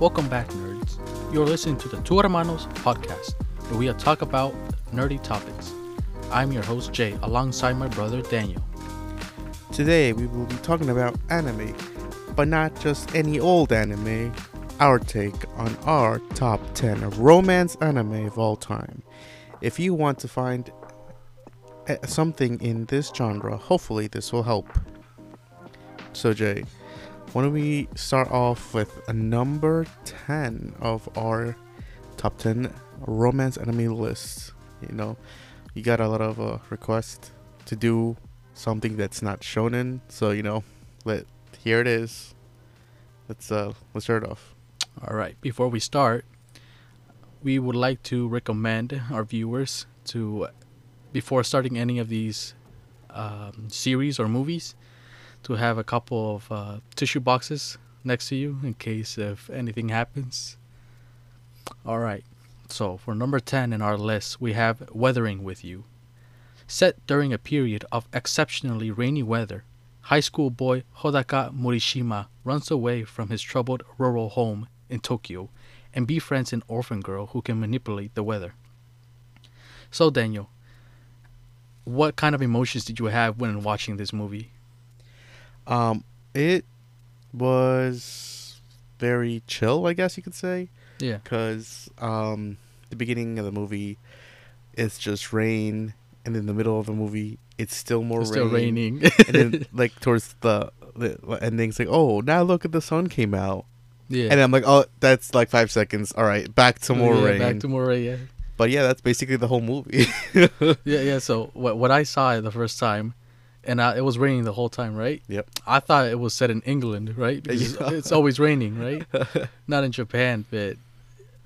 Welcome back. You're listening to the Two Hermanos podcast, where we talk about nerdy topics. I'm your host, Jay, alongside my brother, Daniel. Today we will be talking about anime, but not just any old anime, our take on our top 10 of romance anime of all time. If you want to find eh, something in this genre, hopefully this will help. So, Jay, why don't we start off with a number 10 of our top 10 romance anime list? You know, you got a lot of uh, requests to do something that's not shonen, so you know, let here it is. Let's uh let's start off. All right, before we start, we would like to recommend our viewers to, before starting any of these um, series or movies, to have a couple of uh, tissue boxes next to you in case if anything happens. All right, so for number 10 in our list, we have Weathering with You. Set during a period of exceptionally rainy weather, high school boy Hodaka Morishima runs away from his troubled rural home in Tokyo and befriends an orphan girl who can manipulate the weather. So, Daniel, what kind of emotions did you have when watching this movie? Um, it was very chill, I guess you could say, Yeah. because um, the beginning of the movie, it's just rain, and in the middle of the movie, it's still more It's rain. still raining. and then like towards the the ending, it's like, oh, now look at the sun came out, yeah. and I'm like, oh, that's like five seconds. All right, back to more yeah, rain. Back to more rain. Yeah. but yeah, that's basically the whole movie. Yeah, yeah. So what what I saw the first time, and I, it was raining the whole time, right? Yep. I thought it was set in England, right? Because Yeah. it's always raining, right? Not in Japan, but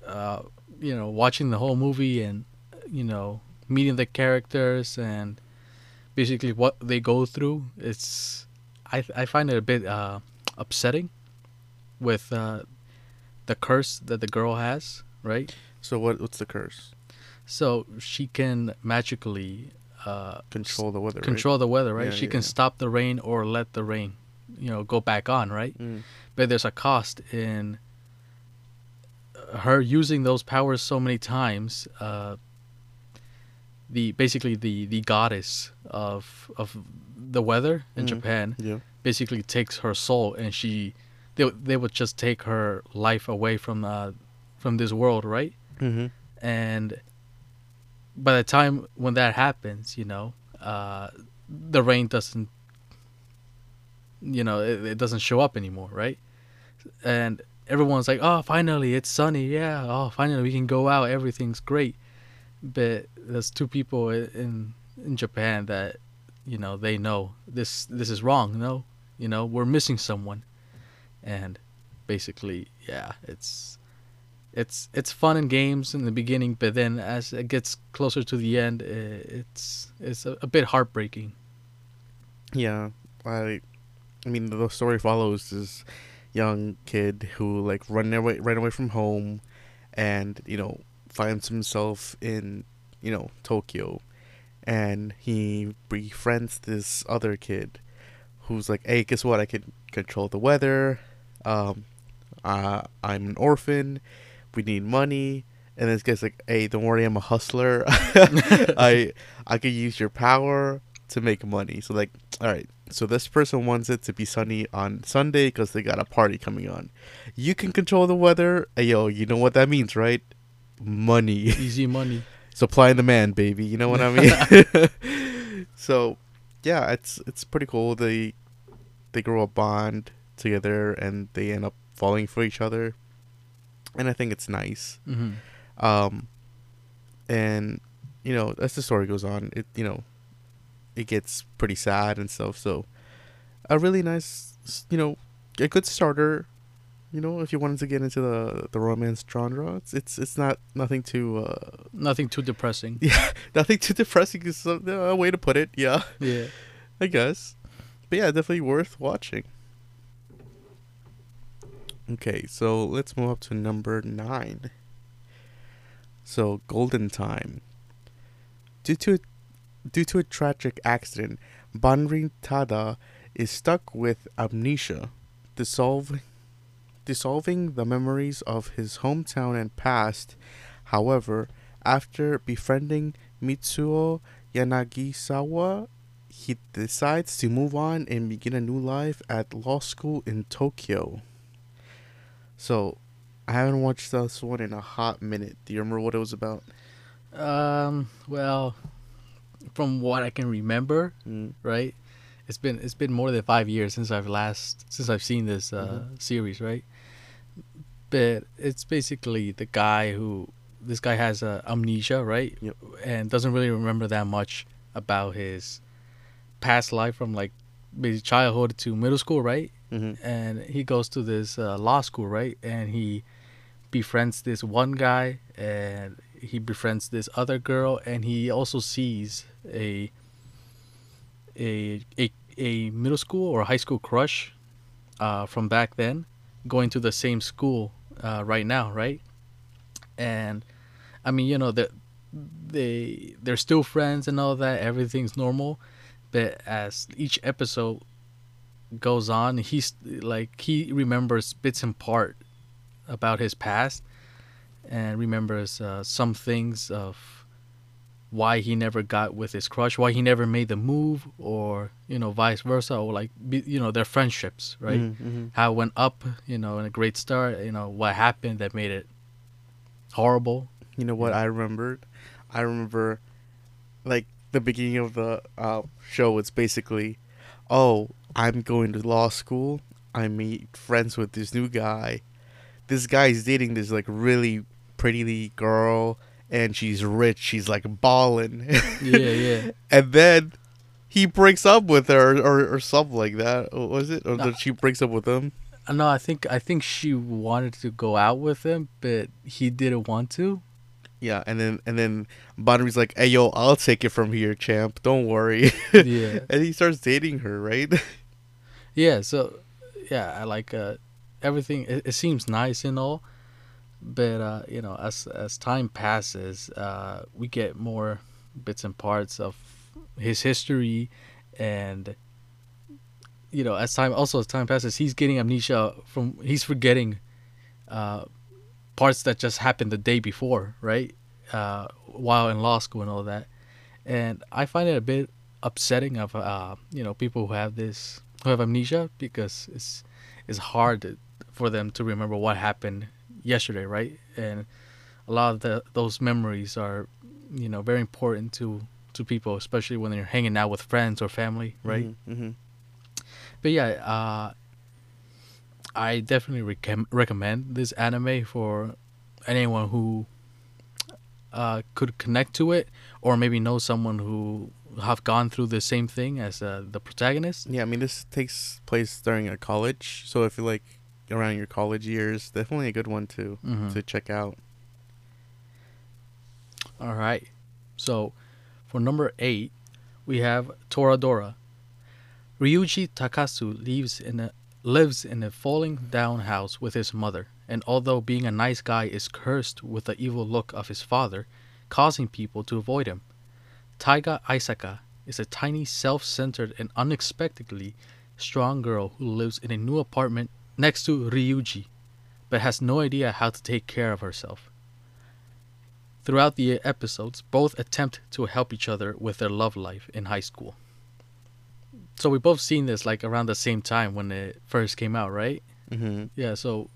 uh, you know, watching the whole movie and you know, meeting the characters and basically what they go through, it's I I find it a bit uh, upsetting with uh, the curse that the girl has, right? so what? What's the curse? So she can magically uh, Control the weather. right? control the weather, right? Yeah, she yeah, can yeah. stop the rain or let the rain, you know, go back on, right? Mm. But there's a cost in her using those powers so many times. Uh, the basically the the goddess of of the weather in Mhm. Japan basically takes her soul, and she they would- they would just take her life away from uh from this world, right? Mm-hmm. and by the time when that happens you know uh the rain doesn't you know it, it doesn't show up anymore right? And everyone's like oh finally it's sunny. Yeah. Oh finally we can go out. Everything's great. But there's two people in in japan that you know they know this this is wrong no? You know we're missing someone. And basically yeah it's it's it's fun and games in the beginning, but then as it gets closer to the end, it's it's a, a bit heartbreaking. Yeah, I, I mean, the story follows this young kid who like run away, ran away from home, and you know finds himself in you know Tokyo, and he befriends this other kid, who's like, hey, guess what? I can control the weather. Um, uh, I'm an orphan. We need money. And this guy's like, "Hey, don't worry, I'm a hustler. I I could use your power to make money." So like, all right. So this person wants it to be sunny on Sunday because they got a party coming on. You can control the weather. Hey, yo, you know what that means, right? Money, Easy money. supply and demand, baby. You know what I mean? so, yeah, it's it's pretty cool. They they grow a bond together and they end up falling for each other, and I think it's nice. hmm Um, and you know, as the story goes on, it you know, it gets pretty sad and stuff. So, a really nice, you know, a good starter, You know, if you wanted to get into the the romance genre, it's it's it's not nothing too uh Nothing too depressing. yeah nothing too depressing is some- a way to put it. Yeah, Yeah. I guess. But yeah, definitely worth watching. Okay, so let's move up to number nine. So Golden Time. Due to due to a tragic accident, Banri Tada is stuck with amnesia, dissolving dissolving the memories of his hometown and past. However, after befriending Mitsuo Yanagisawa, he decides to move on and begin a new life at law school in Tokyo. So, I haven't watched this one in a hot minute. Do you remember what it was about? Um. Well, from what I can remember, Mm. right? It's been it's been more than five years since I've last since I've seen this uh, series, right? But it's basically the guy who this guy has uh, amnesia, right? Yep. And doesn't really remember that much about his past life from like maybe childhood to middle school, right? Mm-hmm. and he goes to this uh, law school, right? And he befriends this one guy, and he befriends this other girl, and he also sees a a a, a middle school or high school crush uh, from back then, going to the same school uh, right now, right? And I mean, you know, that they they're still friends and all that. Everything's normal, but as each episode goes on he's like he remembers bits and part about his past and remembers uh, some things of why he never got with his crush why he never made the move or you know vice versa or like you know their friendships right Mm-hmm. how it went up you know in a great start you know what happened that made it horrible You know what I remembered? I remember, like the beginning of the uh, show. It's basically, oh, I'm going to law school. I meet friends with this new guy. This guy's dating this like really pretty girl, and she's rich. She's like ballin'. yeah yeah and then he breaks up with her, or, or something like that. Was it? Or that she breaks up with him? Uh, no i think i think she wanted to go out with him but he didn't want to Yeah, and then and then Banri's like, "Hey, yo, I'll take it from here, champ. Don't worry." yeah and he starts dating her, right? Yeah, so yeah, I like uh everything it, it seems nice and all, but uh you know, as as time passes, uh we get more bits and parts of his history and you know, as time also as time passes, he's getting amnesia from he's forgetting uh parts that just happened the day before, right? Uh while in law school and all that. And I find it a bit upsetting of uh you know, people who have this who have amnesia because it's it's hard to, for them to remember what happened yesterday, right? And a lot of the, those memories are, you know, very important to to people, especially when they're hanging out with friends or family, right? Mm-hmm. But yeah, uh, I definitely recom- recommend this anime for anyone who uh, could connect to it, or maybe know someone who have gone through the same thing as uh, the protagonist. Yeah, I mean, this takes place during a college, so if you like around your college years, definitely a good one to Mhm. to check out. All right. So, for number eight, we have Toradora. Ryuji Takasu lives in a lives in a falling down house with his mother, and although being a nice guy is cursed with the evil look of his father, causing people to avoid him. Taiga Aisaka is a tiny, self-centered, and unexpectedly strong girl who lives in a new apartment next to Ryuji, but has no idea how to take care of herself. Throughout the episodes, both attempt to help each other with their love life in high school. So we both seen this like around the same time when it first came out, right? Mm-hmm. Yeah, so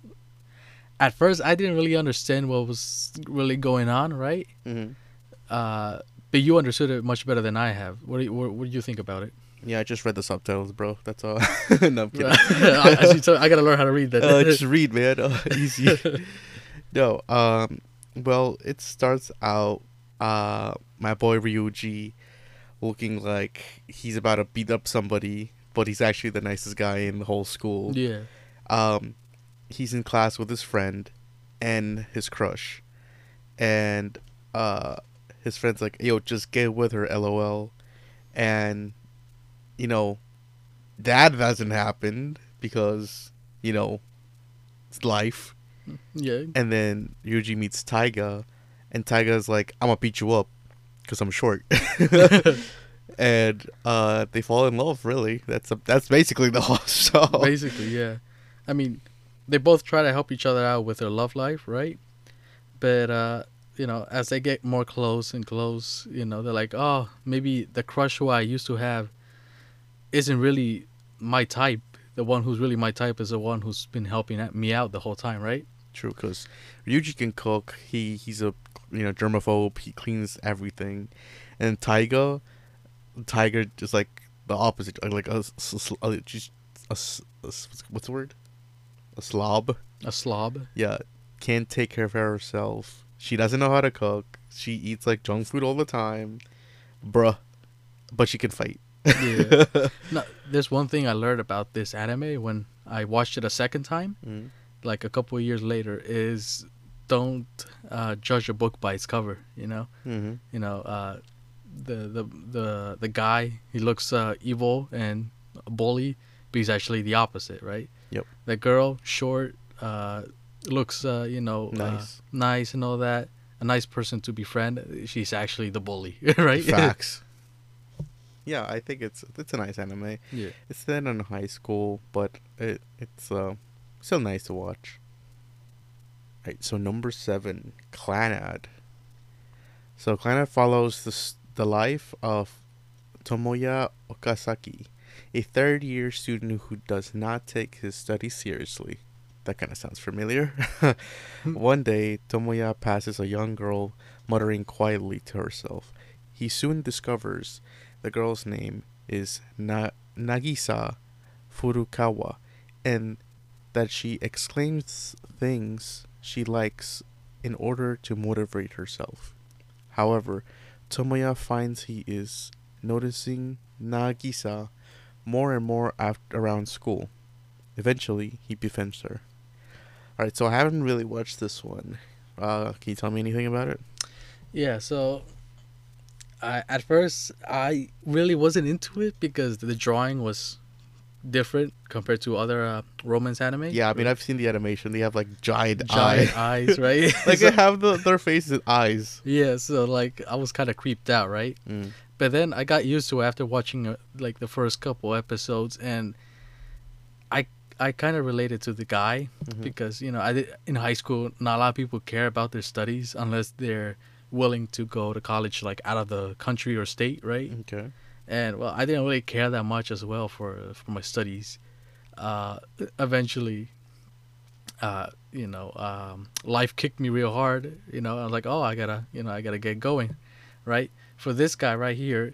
at first I didn't really understand what was really going on, right? Mm-hmm. Uh, but you understood it much better than I have. What do you, what, what do you think about it? Yeah, I just read the subtitles, bro. That's all. no, I'm kidding. You told- I gotta learn how to read that. uh, just read, man. Uh, easy. no, um, well, it starts out, uh, my boy Ryuji looking like he's about to beat up somebody, but he's actually the nicest guy in the whole school. yeah, Um, he's in class with his friend and his crush, and uh, his friend's like, "Yo, just get with her, lol," and you know, that hasn't happened because you know, it's life. Yeah. And then Yuji meets Taiga, and Taiga's like, "I'm gonna beat you up, cause I'm short." and uh, they fall in love. Really, that's a, that's basically the whole show. Basically, yeah. I mean, they both try to help each other out with their love life, right? But uh, you know, as they get more close and close, you know, they're like, oh, maybe the crush who I used to have isn't really my type. The one who's really my type is the one who's been helping me out the whole time, right? True, because Ryuji can cook. He he's a you know germaphobe. He cleans everything, and Taiga, Taiga is like the opposite. Like, like a, s- a, uh, just a, a what's the word? A slob. A slob. Yeah, can't take care of herself. She doesn't know how to cook. She eats like junk food all the time, bruh. But she can fight. Yeah. no, there's one thing I learned about this anime when I watched it a second time, Mm. like a couple of years later, is don't uh, judge a book by its cover. You know. Mm-hmm. you know uh the the the the guy he looks uh evil and a bully but he's actually the opposite right Yep. the girl short uh looks uh you know uh, Nice. nice and all that a nice person to befriend she's actually the bully right Facts. yeah, I think it's it's a nice anime. yeah It's set in high school, but it it's uh still nice to watch. Right, so number seven, Clannad. So Clannad follows the the life of Tomoya Okazaki, a third year student who does not take his studies seriously. That kind of sounds familiar. Hmm. One day, Tomoya passes a young girl muttering quietly to herself. He soon discovers the girl's name is Na- Nagisa Furukawa and that she exclaims things she likes in order to motivate herself. However, Tomoya finds he is noticing Nagisa more and more after around school. Eventually, he befriends her. Alright, so I haven't really watched this one. Uh, can you tell me anything about it? yeah so I, at first i really wasn't into it because the drawing was different compared to other uh, romance anime Yeah, I mean, I've seen the animation. They have like giant, giant eyes. eyes right like So- they have the, their faces and eyes. Yeah, so like I was kind of creeped out, right? Mm. But then I got used to it after watching uh, like the first couple episodes, and I I kind of related to the guy Mhm. because you know I did, in high school not a lot of people care about their studies unless they're willing to go to college like out of the country or state, right? Okay. And well, I didn't really care that much as well for for my studies. Uh, eventually, uh, you know, um, life kicked me real hard. You know, I was like, oh, I gotta, you know, I gotta get going, right? For this guy right here,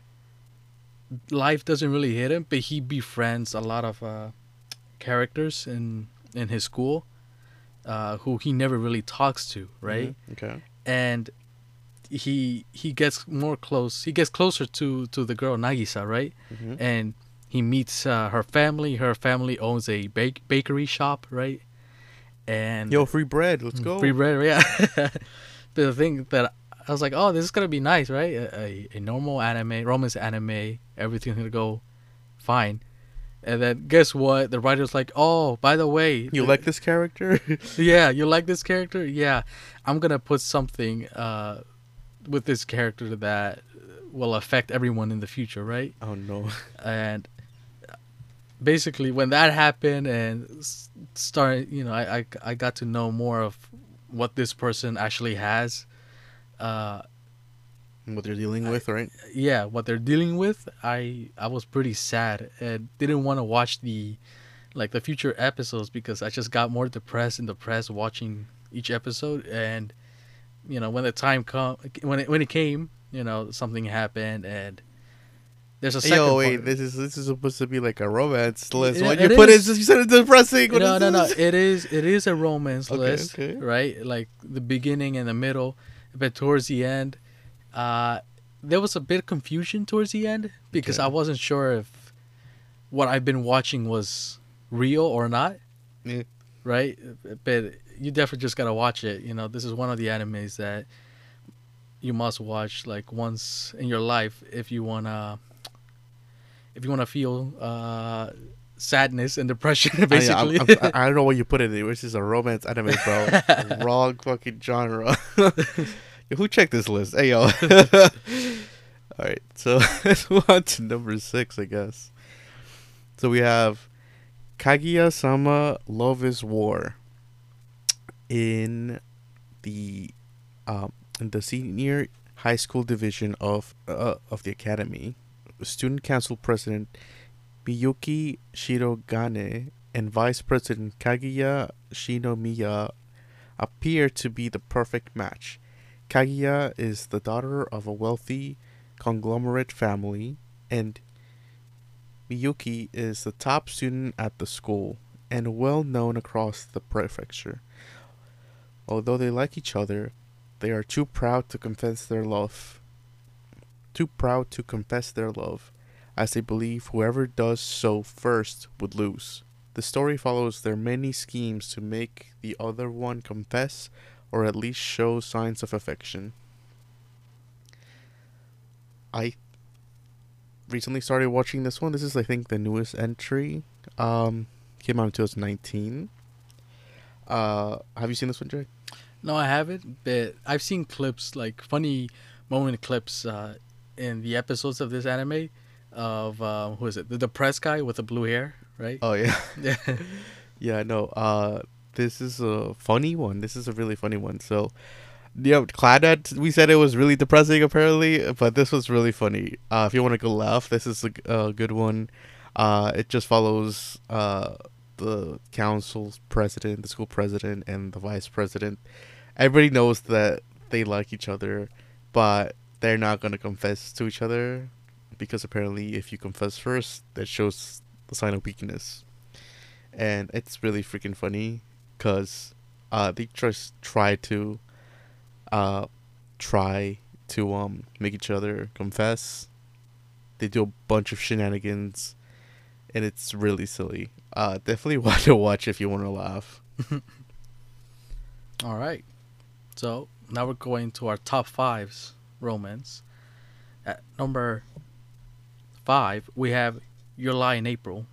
life doesn't really hit him, but he befriends a lot of uh, characters in in his school, uh, who he never really talks to, right? Mhm. Okay. and he he gets more close he gets closer to to the girl nagisa right hmm and he meets uh, her family her family owns a bake, bakery shop right and Yo, free bread. Let's go. free bread yeah but the thing that i was like oh this is gonna be nice right a, a, a normal anime romance anime everything's gonna go fine and then guess what the writer's like oh by the way You the- like this character? yeah, you like this character? Yeah. I'm going to put something uh, with this character that will affect everyone in the future, right? oh no. And basically, when that happened and start, you know, I, I, I got to know more of what this person actually has. Uh, What they're dealing with, right? yeah, what they're dealing with, I I was pretty sad and didn't want to watch the like the future episodes because I just got more depressed and depressed watching each episode and you know when the time come when it when it came, you know, something happened and there's a second Yo, wait. part. This is this is supposed to be like a romance list. Yeah, Why'd you it put is. it? You said it's depressing. What no, no, no. It is it is a romance Okay, list, okay. right? Like the beginning and the middle, but towards the end, uh, there was a bit of confusion towards the end because Okay. I wasn't sure if what I've been watching was real or not. Yeah. right? But you definitely just gotta watch it. You know, this is one of the animes that you must watch like once in your life if you wanna if you wanna feel uh, sadness and depression. Basically, I, I, I, I, don't know what you put it in. There. This is a romance anime, bro. Wrong fucking genre. Who checked this list? Hey yo. All right, so let's move on to number six, I guess. So we have Kaguya Sama Love is War in the um, in the senior high school division of uh, of the academy. Student council president Miyuki Shirogane and vice president Kaguya Shinomiya appear to be the perfect match. Kaguya is the daughter of a wealthy conglomerate family and Miyuki is the top student at the school and well known across the prefecture. Although they like each other, they are too proud to confess their love. Too proud to confess their love, as they believe whoever does so first would lose. The story follows their many schemes to make the other one confess or at least show signs of affection. I recently started watching this one. This is, I think, the newest entry. Um, came out in 2019. Uh, have you seen this one, Jay? No, I haven't, but I've seen clips, like funny moment clips, uh, in the episodes of this anime of uh, who is it? The depressed guy with the blue hair, right? Oh yeah, yeah, yeah. No, uh, this is a funny one. This is a really funny one. So, yeah, Clannad, we said it was really depressing apparently, but this was really funny. Uh, if you want to go laugh, this is a, a good one. Uh, it just follows uh, the council's president, the school president, and the vice president. Everybody knows that they like each other, but they're not gonna confess to each other because apparently, if you confess first, that shows the sign of weakness, and it's really freaking funny because uh, they just try to uh, try to um make each other confess. They do a bunch of shenanigans, and it's really silly. Uh, definitely want to watch if you want to laugh. All right, so now we're going to our top fives romance. At number five, we have Your Lie in April.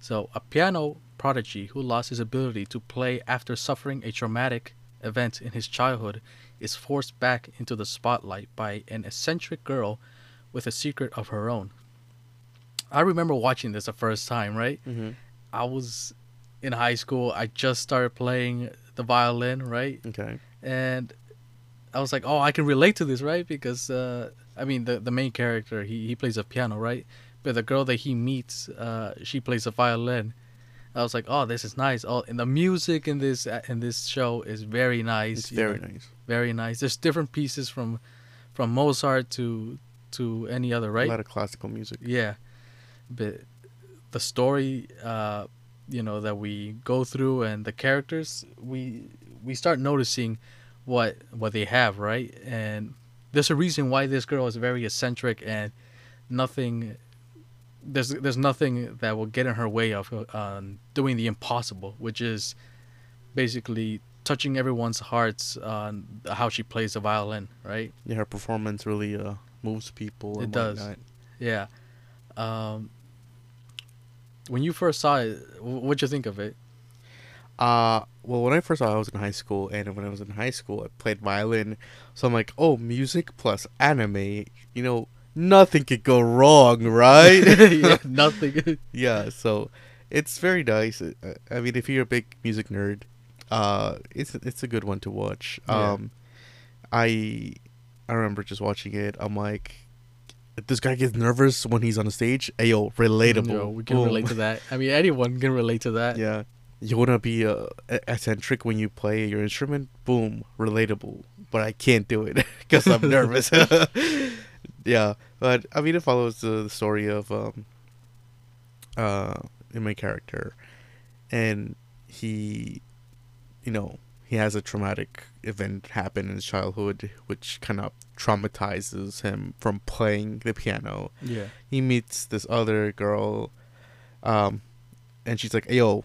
So, a piano prodigy who lost his ability to play after suffering a traumatic event in his childhood is forced back into the spotlight by an eccentric girl with a secret of her own. I remember watching this the first time, right? Mm-hmm. I was in high school. I just started playing the violin, right? Okay. And I was like, oh, I can relate to this, right? Because uh, I mean, the the main character he he plays a piano, right? But the girl that he meets, uh, she plays a violin, I was like, oh, this is nice. Oh, and the music in this uh, in this show is very nice. It's very know, nice. Very nice. There's different pieces from from Mozart to to any other, right? A lot of classical music. Yeah, but the story, uh, you know, that we go through and the characters, we we start noticing what what they have, right? And there's a reason why this girl is very eccentric and nothing there's there's nothing that will get in her way of uh, doing the impossible, which is basically touching everyone's hearts on how she plays the violin, right? Yeah, her performance really uh, moves people. It does. Whatnot. Yeah. Um, when you first saw it, what'd you think of it? Uh, well, when I first saw it, I was in high school, and when I was in high school, I played violin. So I'm like, oh, music plus anime, you know, nothing could go wrong, right? yeah, nothing. yeah, so it's very nice. Uh, I mean, if you're a big music nerd, uh, it's it's a good one to watch. Yeah. Um, I I remember just watching it. I'm like, this guy gets nervous when he's on the stage. Ayo, relatable. No, we can Boom. relate to that. I mean, anyone can relate to that. Yeah. You wanna be uh, eccentric when you play your instrument? Boom, relatable. But I can't do it because I'm nervous yeah, but I mean, it follows the, the story of um, uh, in my character, and he, you know, he has a traumatic event happen in his childhood, which kind of traumatizes him from playing the piano. Yeah, he meets this other girl, um, and she's like, "Yo,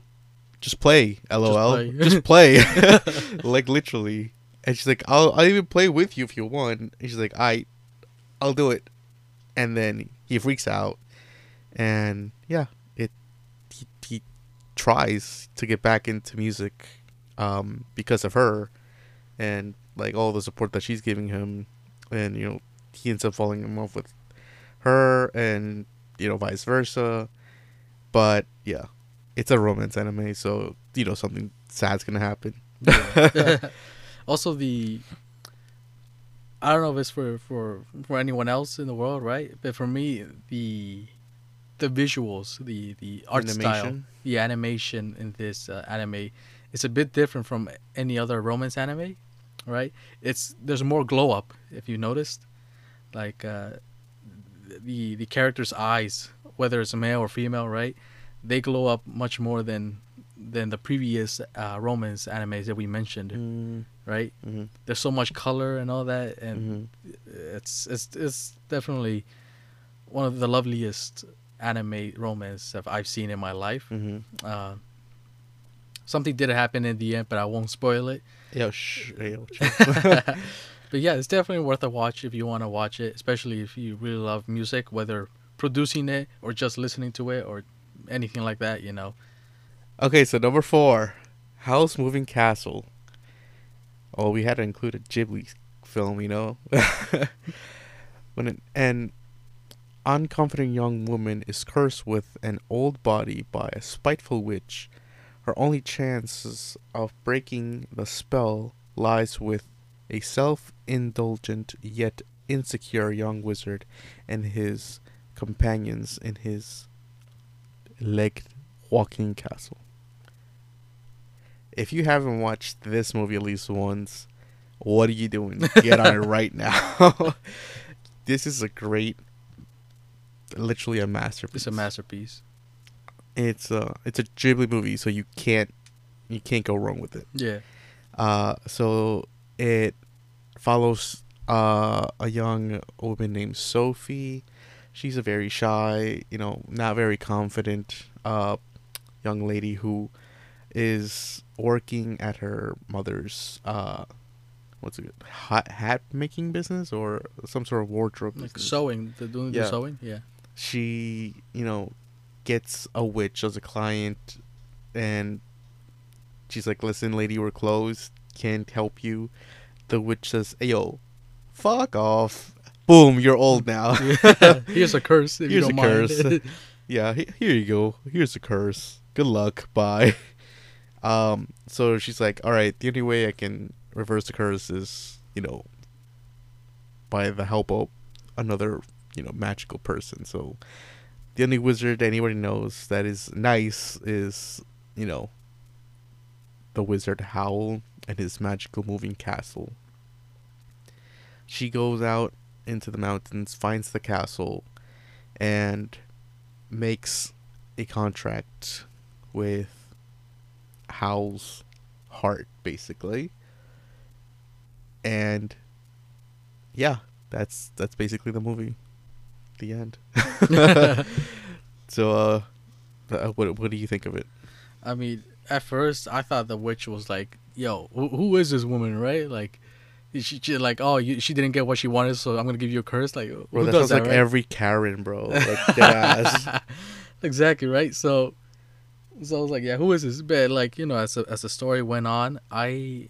just play, lol, play. just play, like literally. And she's like, I'll I'll even play with you if you want. And she's like, I, I'll do it. And then he freaks out, and yeah, it he, he tries to get back into music, um, because of her, and like all the support that she's giving him, and you know he ends up falling in love with her, and you know vice versa. But yeah, it's a romance anime, so you know something sad's gonna happen. also the I don't know if it's for for for anyone else in the world, right? But for me, the the visuals, the the art style, Animation? the animation in this uh, anime, is a bit different from any other romance anime, right? It's there's more glow up if you noticed, like uh, the the character's eyes, whether it's a male or female, right? They glow up much more than than the previous uh, romance animes that we mentioned, Mm, right? hmm There's so much color and all that, and hmm it's it's it's definitely one of the loveliest anime romance that I've seen in my life. hmm Uh, something did happen in the end, but I won't spoil it. Yo, shh, yo, but yeah, it's definitely worth a watch if you want to watch it, especially if you really love music, whether producing it or just listening to it or anything like that. You know, Okay, so number four, Howl's Moving Castle. Oh, we had to include a Ghibli film, you know. when an, an uncomforting young woman is cursed with an old body by a spiteful witch, her only chances of breaking the spell lies with a self-indulgent yet insecure young wizard and his companions in his leg walking castle. If you haven't watched this movie at least once, what are you doing? Get on it right now. this is a great, literally a masterpiece. it's a masterpiece. It's a it's a Ghibli movie, so you can't you can't go wrong with it. Yeah, Uh, so it follows uh, a young woman named Sophie. She's a very shy, you know, not very confident uh, young lady who is working at her mother's uh, what's it hat, hat making business or some sort of wardrobe like business sewing, the doing Yeah. the sewing. Yeah, she, you know, gets a witch as a client and she's like, Listen, lady, we're closed. Can't help you. The witch says, Hey, yo, fuck off. Boom, you're old now. here's a curse. If you Here's don't a mind. curse. yeah, he- here you go. Here's a curse. Good luck. Bye. Um, so she's like, All right, the only way I can reverse the curse is, you know, by the help of another, you know, magical person. So the only wizard anybody knows that is nice is, you know, the wizard Howl and his magical moving castle. She goes out into the mountains, finds the castle, and makes a contract with Howl's heart, basically. And yeah, that's that's basically the movie. The end. so, uh, uh, what what do you think of it? I mean, at first I thought the witch was like, "Yo, who, who is this woman?" Right? Like, she, she like, "Oh, you, she didn't get what she wanted, so I'm gonna give you a curse." Like, Bro, who that does sounds that? like right? every Karen, bro. Like exactly right. So, so I was like, "Yeah, who is this?" But like, you know, as a, as the story went on, I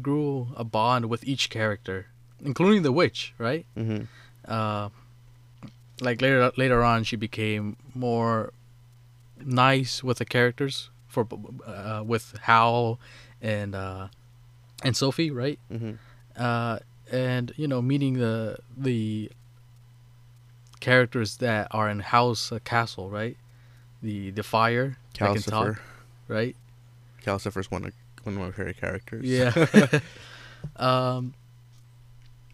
grew a bond with each character, including the witch. Right? hmm uh, like later later on she became more nice with the characters for uh, with Howl and uh, and Sophie, right? hmm Uh, and you know, meeting the the characters that are in Howl's uh, castle, right? The the fire Calcifer. talk, right? Calcifer's one of one of my favorite characters. Yeah. um,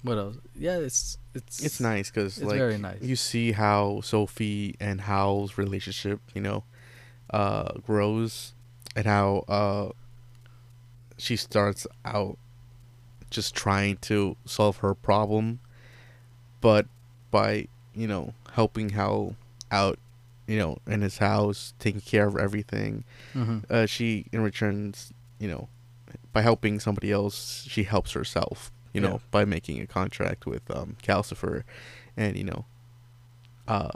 what else? Yeah, it's it's it's nice because like very nice. you see how Sophie and Howl's relationship, you know, uh, grows, and how uh, she starts out just trying to solve her problem, but by you know helping Howl out you know, in his house, taking care of everything. hmm Uh, she, in returns, you know, by helping somebody else, she helps herself. You know, by making a contract with um, Calcifer, and you know, uh,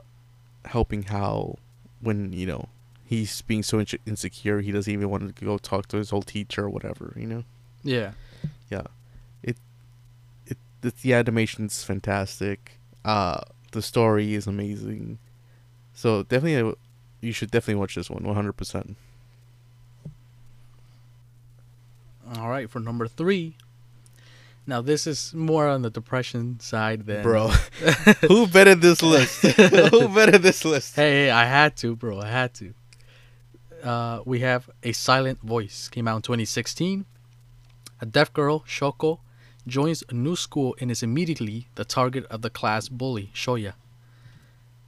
helping Howl when you know he's being so inse- insecure, he doesn't even want to go talk to his old teacher or whatever. You know. Yeah. yeah it it the, the animation's fantastic uh the story is amazing so definitely uh, you should definitely watch this one 100% All right, for number three. Now this is more on the depression side than bro who vetted this list who vetted this list Hey, hey, I had to, bro. I had to. Uh, we have a silent voice. Came out in 2016. A deaf girl, Shoko, joins a new school and is immediately the target of the class bully, Shoya.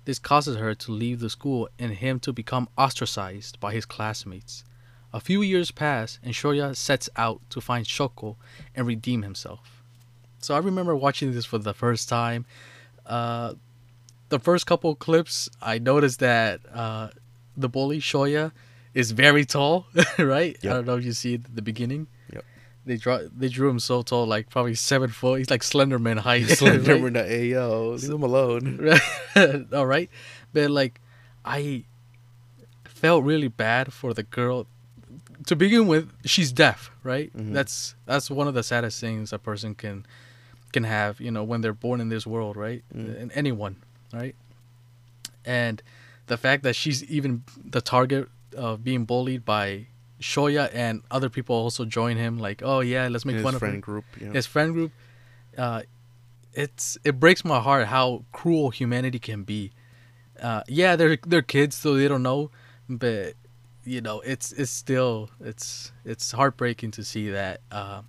This causes her to leave the school and him to become ostracized by his classmates. A few years pass and Shoya sets out to find Shoko and redeem himself. So I remember watching this for the first time. Uh, the first couple clips, I noticed that uh, the bully Shoya is very tall, right? I don't know if you see it at the beginning. They draw they drew him so tall, like probably seven foot. He's like Slenderman height. Slender right? right? hey yo leave him alone All right, but like I felt really bad for the girl. To begin with, she's deaf, right? Mhm. That's that's one of the saddest things a person can can have, you know, when they're born in this world, right? Mm. And anyone, right? And the fact that she's even the target of being bullied by Shoya and other people also join him, like, oh yeah, let's make fun of friend group yeah. his friend group uh it's it breaks my heart how cruel humanity can be. Uh yeah they're they're kids so they don't know but you know it's it's still it's it's heartbreaking to see that uh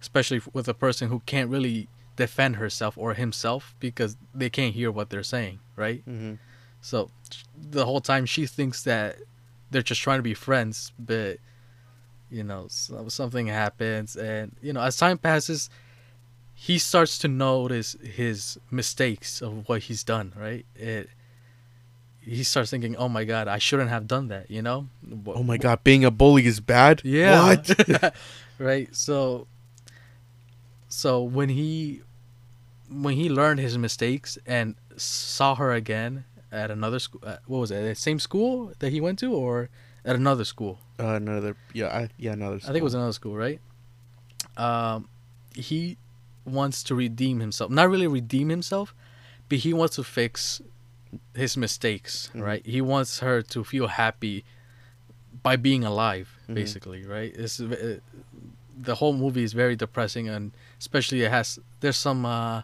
especially with a person who can't really defend herself or himself because they can't hear what they're saying right? Hmm so the whole time she thinks that they're just trying to be friends, but you know so- something happens, and you know as time passes, he starts to notice his mistakes of what he's done. Right? It. He starts thinking, "Oh my God, I shouldn't have done that." You know? oh my god being a bully is bad Yeah. what right. So. So when he, when he learned his mistakes and saw her again at another school, uh, what was it? The same school that he went to, or at another school? uh, another yeah I, yeah another I think it was another school, right? Um, he wants to redeem himself. Not really redeem himself, but he wants to fix his mistakes, Mhm. right? He wants her to feel happy by being alive, Mhm. basically, right? It's uh, the whole movie is very depressing, and especially it has there's some uh,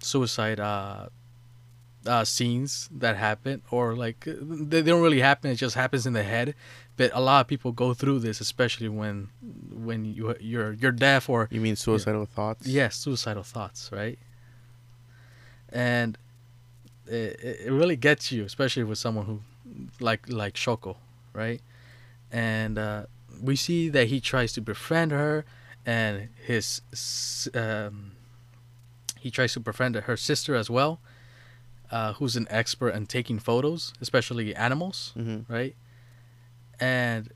suicide uh, uh, scenes that happen, or like they, they don't really happen. It just happens in the head. But a lot of people go through this, especially when when you you're you're deaf or you mean suicidal thoughts yes, suicidal thoughts, right? And it, it it really gets you, especially with someone who like like Shoko, right? And uh, we see that he tries to befriend her, and his um, he tries to befriend her sister as well, uh, who's an expert in taking photos, especially animals hmm right? And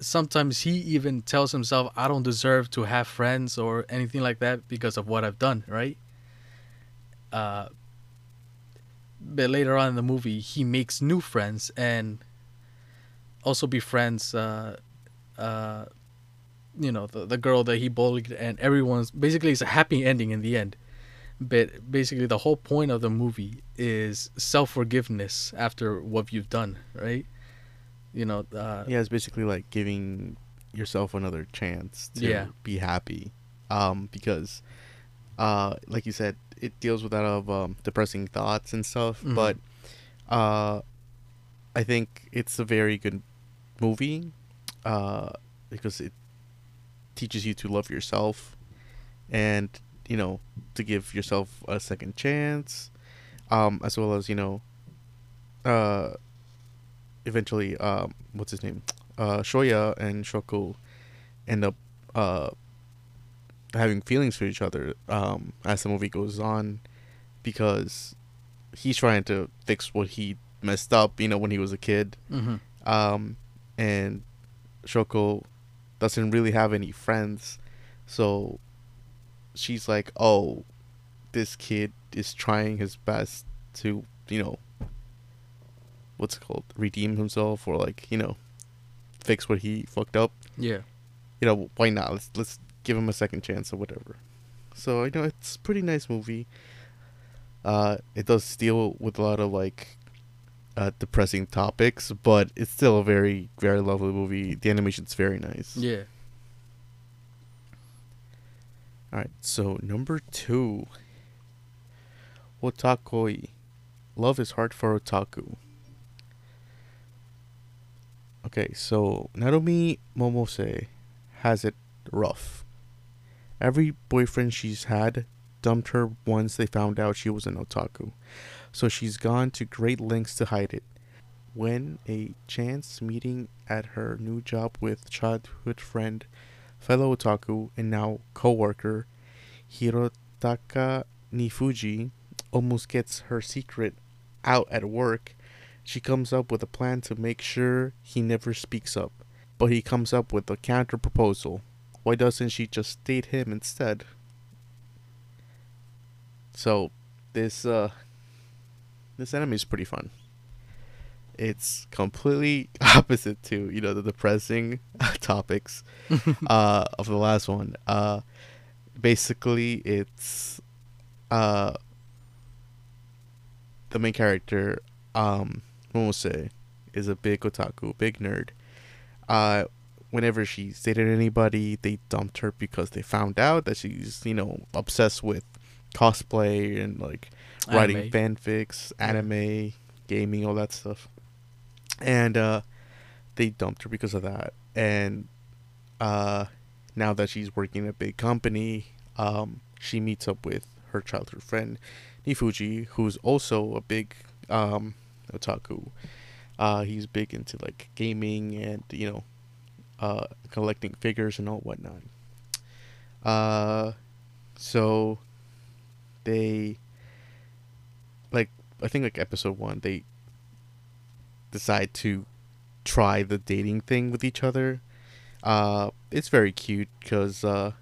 sometimes he even tells himself, I don't deserve to have friends or anything like that because of what I've done, right? Uh, but later on in the movie, he makes new friends and also befriends, uh, uh, you know, the, the girl that he bullied, and everyone's basically it's a happy ending in the end. But basically, the whole point of the movie is self forgiveness after what you've done, right? You know, uh, yeah it's basically like giving yourself another chance to Yeah. be happy um because uh like you said it deals with a lot of um, depressing thoughts and stuff Mhm. but uh i think it's a very good movie uh because it teaches you to love yourself and you know to give yourself a second chance um as well as you know uh eventually um what's his name uh shoya and shoko end up uh having feelings for each other um as the movie goes on because he's trying to fix what he messed up, you know, when he was a kid. Mm-hmm. Um, and Shoko doesn't really have any friends, so she's like, "Oh, this kid is trying his best to, you know, what's it called, redeem himself or like, you know, fix what he fucked up. Yeah. You know, why not? Let's let's give him a second chance or whatever." So you know, it's a pretty nice movie. Uh, it does deal with a lot of like uh, depressing topics, but it's still a very, very lovely movie. The animation's very nice. Yeah. All right, so number two, Otakoi. Love is hard for otaku. Okay, so Narumi Momose has it rough. Every boyfriend she's had dumped her once they found out she was an otaku, so she's gone to great lengths to hide it. When a chance meeting at her new job with childhood friend, fellow otaku, and now co-worker Hirotaka Nifuji almost gets her secret out at work, she comes up with a plan to make sure he never speaks up. But he comes up with a counter proposal. Why doesn't she just date him instead? So, this uh this anime is pretty fun. It's completely opposite to, you know, the depressing topics uh of the last one. Uh basically it's uh the main character um Momose is a big otaku, big nerd. Uh whenever she dated anybody, they dumped her because they found out that she's, you know, obsessed with cosplay and like writing Anime. fanfics, anime, gaming, all that stuff. And uh they dumped her because of that. And uh now that she's working at a big company, um, she meets up with her childhood friend Nifuji, who's also a big um, otaku. Uh, he's big into like gaming and you know, uh, collecting figures and all whatnot. Uh, so they like I think like episode one they decide to try the dating thing with each other. Uh, it's very cute because uh,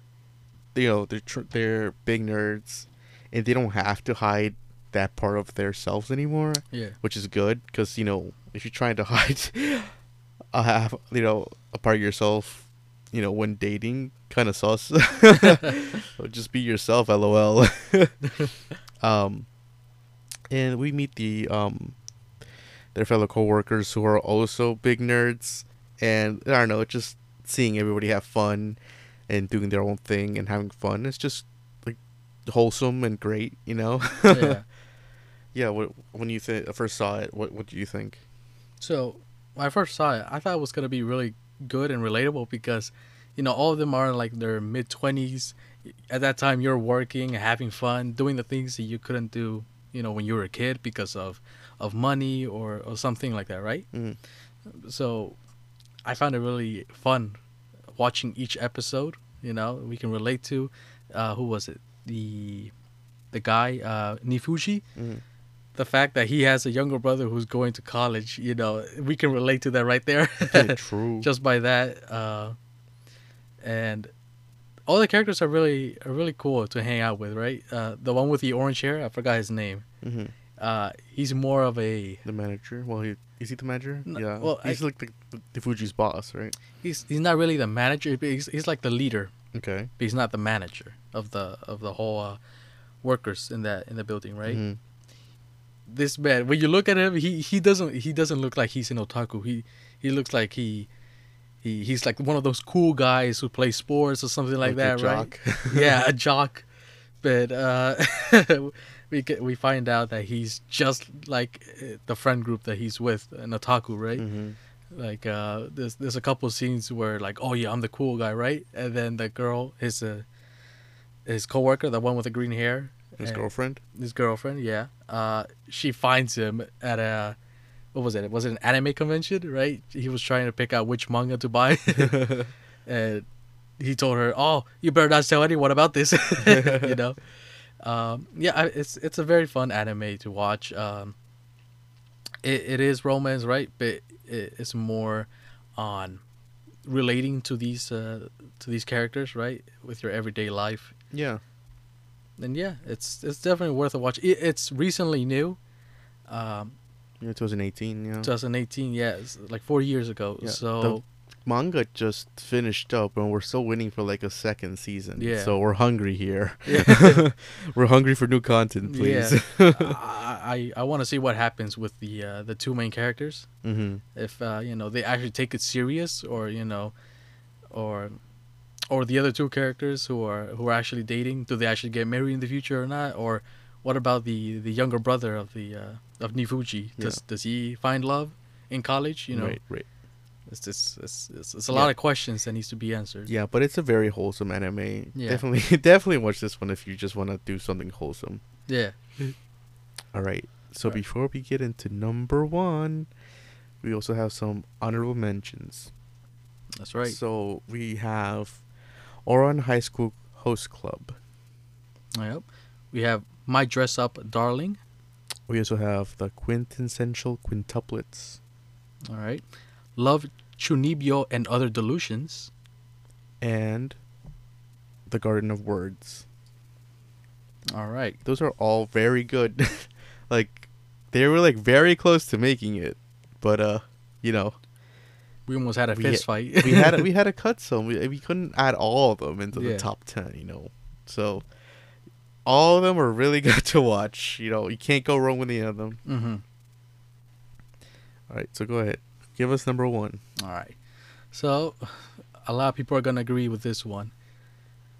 you know they're tr- they're big nerds, and they don't have to hide that part of their selves anymore, Yeah. which is good because you know if you're trying to hide a half, you know, a part of yourself, you know, when dating, kind of sus. Just be yourself, lol. um, and we meet the um, their fellow coworkers who are also big nerds, and I don't know, just seeing everybody have fun and doing their own thing and having fun. It's just like wholesome and great, you know. yeah. yeah. What, when you th- uh, first saw it, what what do you think? So when I first saw it, I thought it was gonna be really good and relatable because, you know, all of them are like their mid twenties. At that time, you're working, having fun, doing the things that you couldn't do, you know, when you were a kid because of, of money or, or something like that, right? Mm. So, I found it really fun watching each episode. You know, we can relate to, uh, who was it? The, the guy, uh, Nifuji Mm. the fact that he has a younger brother who's going to college, you know, we can relate to that right there. True. Just by that, uh, and all the characters are really are really cool to hang out with, right? Uh, the one with the orange hair, I forgot his name. hmm Uh, he's more of a The manager. Well, he is he the manager? No, yeah. well, he's I- like the, the Fuji's boss, right? he's he's not really the manager, but he's he's like the leader, Okay. but he's not the manager of the of the whole uh, workers in that in the building, right? Mhm. this man when you look at him he he doesn't he doesn't look like he's an otaku he he looks like he he he's like one of those cool guys who play sports or something like, a that right jock. yeah a jock but uh we get we find out that he's just like uh, the friend group that he's with an otaku right Mhm. like uh there's there's a couple scenes where like oh yeah i'm the cool guy right and then the girl his uh his coworker the one with the green hair His girlfriend. his girlfriend, yeah. Uh, she finds him at a, what was it? Was it an anime convention? Right? He was trying to pick out which manga to buy, and he told her, "Oh, you better not tell anyone about this." you know, um, yeah. It's it's a very fun anime to watch. Um, it, it is romance, right? But it, it's more on relating to these uh, to these characters, right, with your everyday life. Yeah. And yeah, it's it's definitely worth a watch. It, it's recently new, um, Yeah, 2018. Yeah. 2018. Yeah, like four years ago. Yeah, So Manga just finished up, and we're still waiting for like a second season. Yeah. So we're hungry here. yeah, we're hungry for new content, please. Yeah. I I, I want to see what happens with the uh, the two main characters. mm-hmm. if uh, you know they actually take it serious or you know or or the other two characters who are who are actually dating do they actually get married in the future or not or what about the the younger brother of the uh, of Nifuji does Yeah. does he find love in college you know Right. Right. it's just it's, it's, it's a Yeah. lot of questions that needs to be answered Yeah, but it's a very wholesome anime. Yeah. Definitely, definitely watch this one if you just want to do something wholesome. yeah All right. So before we get into number one, we also have some honorable mentions. that's right So we have Ouran High School Host Club. yep we have my dress up darling We also have the quintessential quintuplets. all right love chunibyo and other delusions and the Garden of Words. all right Those are all very good. like they were like very close to making it, but uh, you know, we almost had a fist fight we had a, we had to cut some. We, we couldn't add all of them into Yeah. the top ten. You know, so all of them are really good to watch. You know, you can't go wrong with any of them. mm-hmm All right, so go ahead, give us number one. All right. So, a lot of people are going to agree with this one.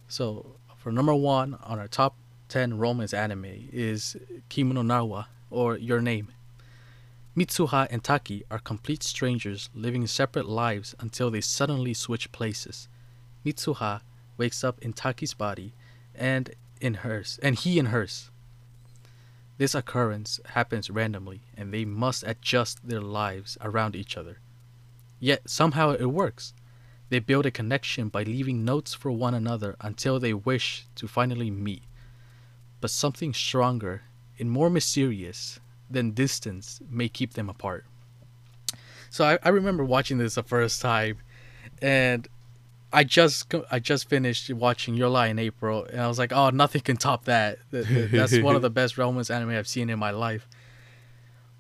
So, for number one on our top 10 romance anime is Kimi no Na wa, or Your Name. Mitsuha and Taki are complete strangers living separate lives until they suddenly switch places. Mitsuha wakes up in Taki's body and in hers, and he in hers. This occurrence happens randomly, and they must adjust their lives around each other. Yet somehow it works. They build a connection by leaving notes for one another until they wish to finally meet. But something stronger and more mysterious than distance may keep them apart. So I, I remember watching this the first time, and I just I just finished watching Your Lie in April, and I was like, oh, nothing can top that. That- that- That's one of the best romance anime I've seen in my life.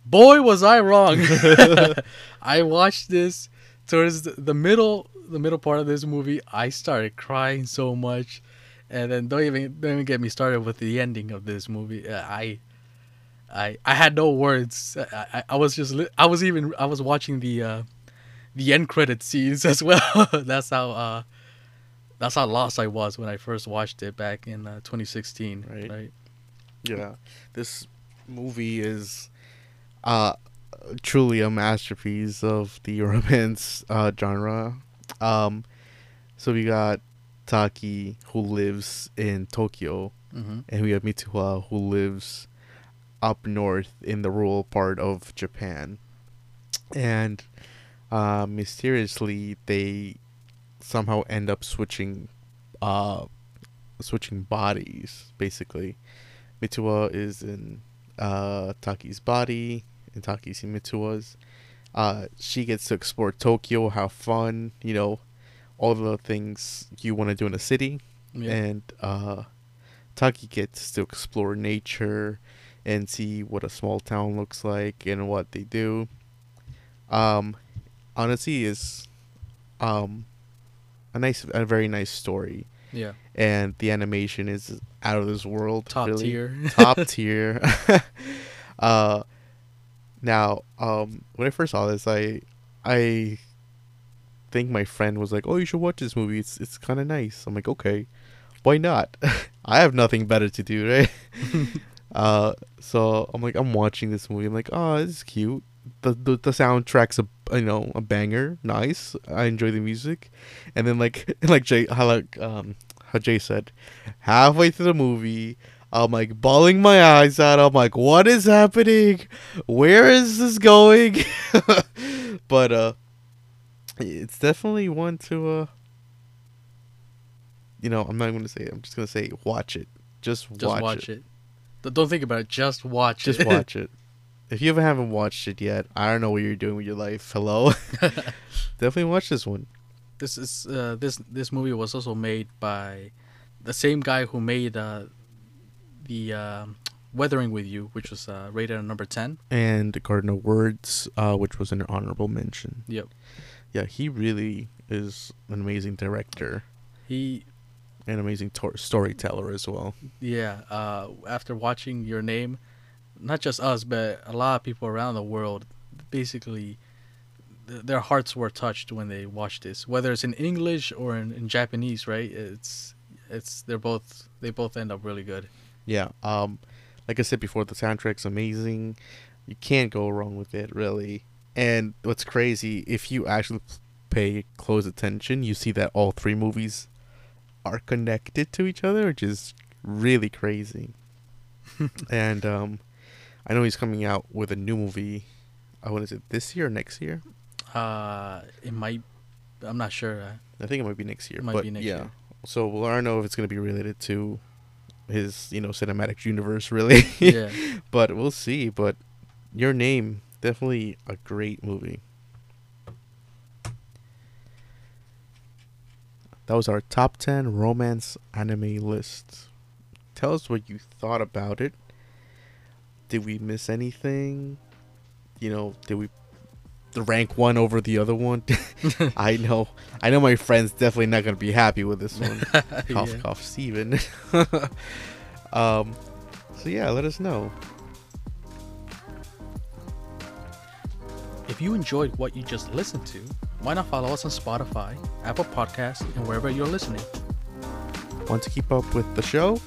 Boy, was I wrong. I watched this towards the, the middle the middle part of this movie. I started crying so much, and then don't even don't even get me started with the ending of this movie. Uh, I. I, I had no words. I, I, I was just I was even I was watching the uh, the end credit scenes as well. that's how uh, that's how lost I was when I first watched it back in uh, 2016. Right. right? Yeah, this movie is uh truly a masterpiece of the romance uh genre. Um so we got Taki who lives in Tokyo Mm-hmm. and we have Mitsuha who lives up north in the rural part of Japan. And uh mysteriously they somehow end up switching uh switching bodies basically. Mitsuha is in uh, Taki's body, and Taki's in Mitsuha's. Uh, she gets to explore Tokyo, have fun, you know, all the things you want to do in a city. Yeah. And uh, Taki gets to explore nature and see what a small town looks like and what they do. Um, honestly, is um, a nice, a very nice story, yeah. and the animation is out of this world. Top really tier. top tier. uh, now, um, when I first saw this, I, I think my friend was like, "Oh, you should watch this movie. It's it's kind of nice." I'm like, "Okay, why not? I have nothing better to do, right?" uh, so I'm like, I'm watching this movie. I'm like, "Oh, this is cute." The, the the soundtrack's a you know a banger, nice. I enjoy the music, and then like like Jay how like um how Jay said, halfway through the movie, I'm like bawling my eyes out. I'm like, what is happening? Where is this going? but uh, it's definitely one to uh, you know, I'm not gonna say. It. I'm just gonna say watch it. Just, Just watch, watch, it. it. Don't think about it. Just watch Just it. watch it. If you haven't watched it yet, I don't know what you're doing with your life. Hello, definitely watch this one. This is uh, this this movie was also made by the same guy who made uh, the um Weathering with You, which was uh, rated at number ten. And Garden of Words, uh, which was an honorable mention. Yep. Yeah, he really is an amazing director, He an amazing tor- storyteller as well. yeah. Uh, after watching Your Name, not just us, but a lot of people around the world, basically, th- their hearts were touched when they watched this. Whether it's in English or in, in Japanese, right? It's it's they're both they both end up really good. Yeah. Um, like I said before, the soundtrack's amazing. You can't go wrong with it, really. And what's crazy, if you actually pay close attention, you see that all three movies are connected to each other, which is really crazy. and um, I know he's coming out with a new movie. I Uh, what is it? This year or next year? Uh, it might. I'm not sure. I think it might be next year. It might but be next yeah. year. So we'll I don't know if it's gonna be related to his, you know, cinematic universe really. yeah. but we'll see. But your name, definitely a great movie. That was our top ten romance anime list. Tell us what you thought about it. Did we miss anything? You know, did we the rank one over the other one? I know, I know. My friend's definitely not gonna be happy with this one. cough, Yeah. cough, Steven. um, so yeah, let us know. If you enjoyed what you just listened to, why not follow us on Spotify, Apple Podcasts, and wherever you're listening? Want to keep up with the show?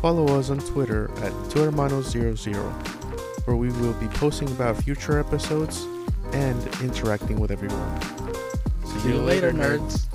Follow us on Twitter at TwoHermanos00, where we will be posting about future episodes and interacting with everyone. See you later, nerds.